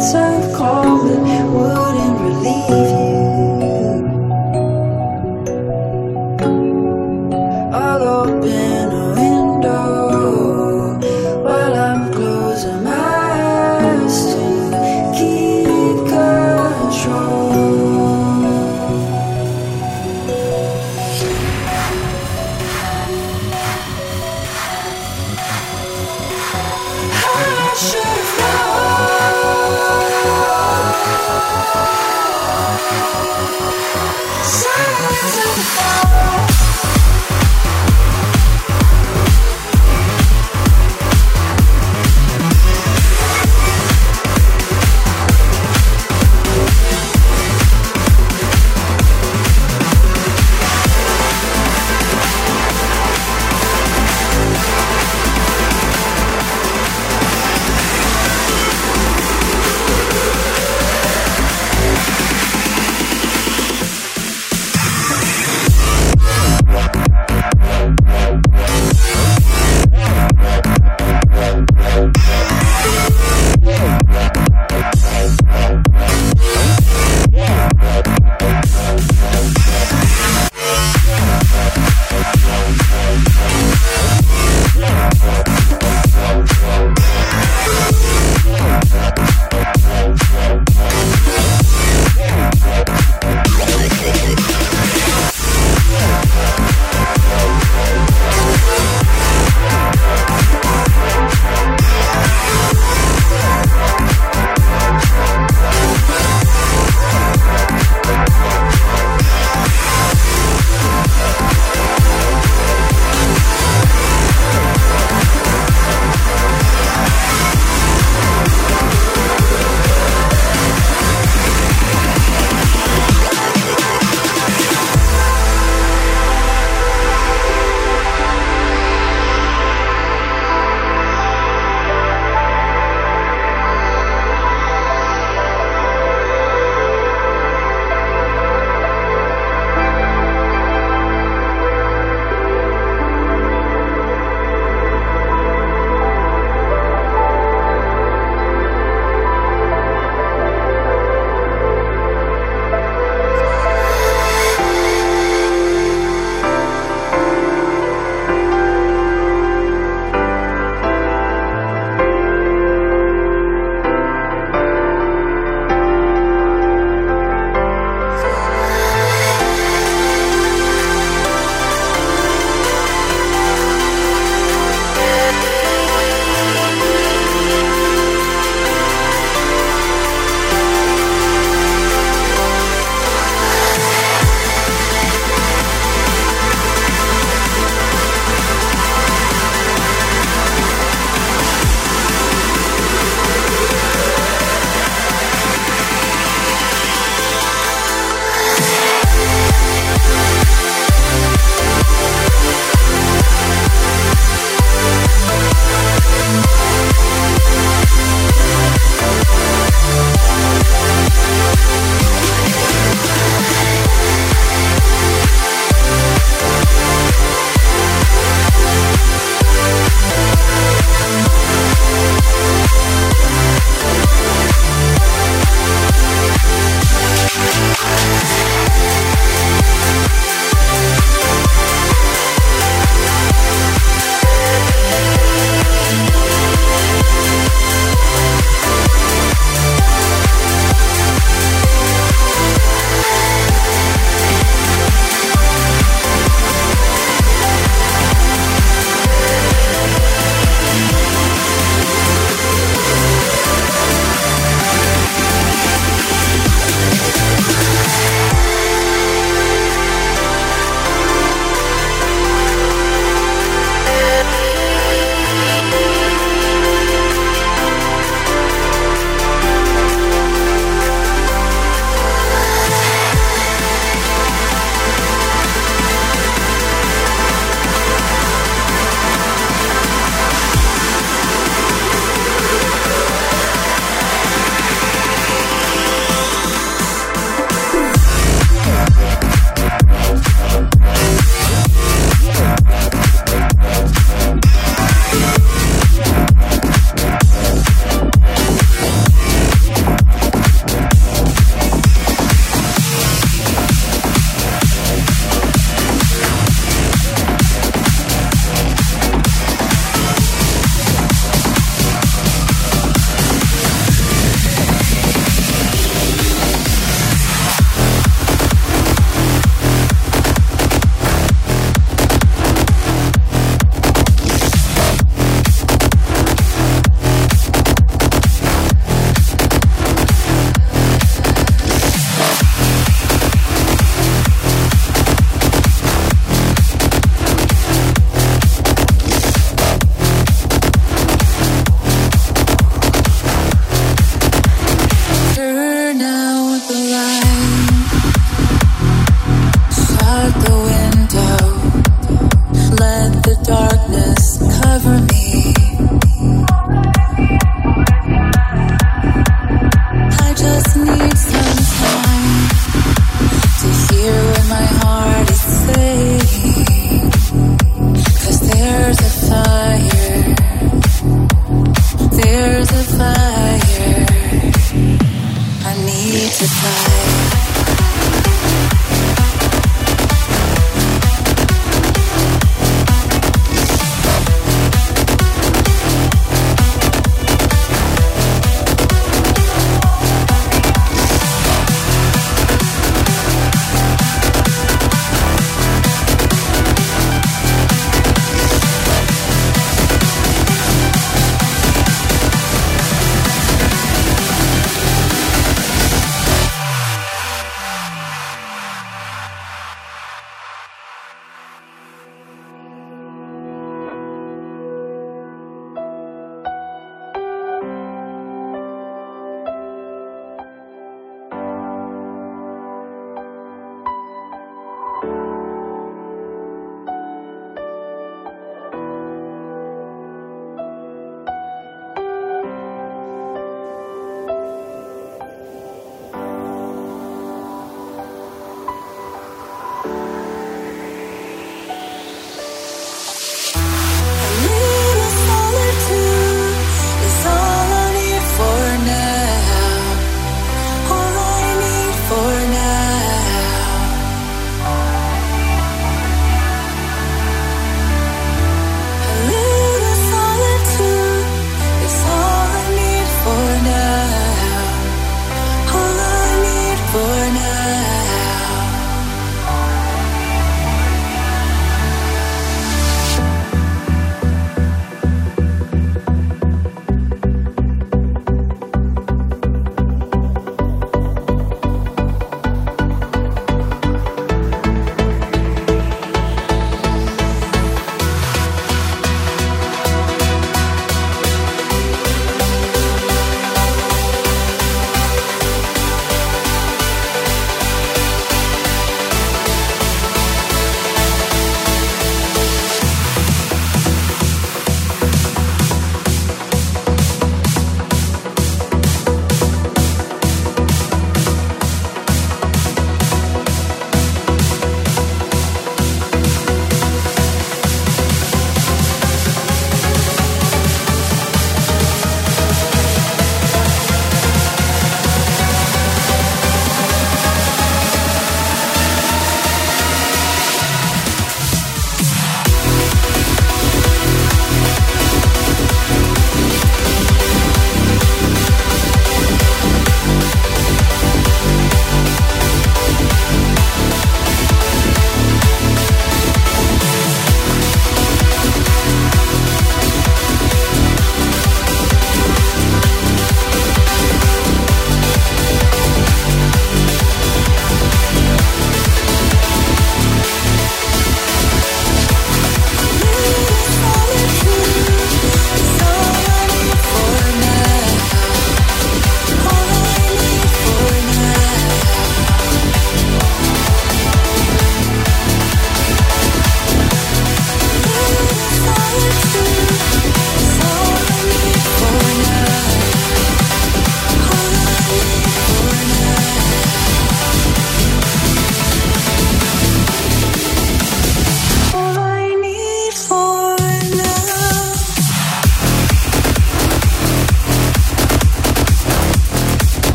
sense of calm.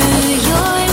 to your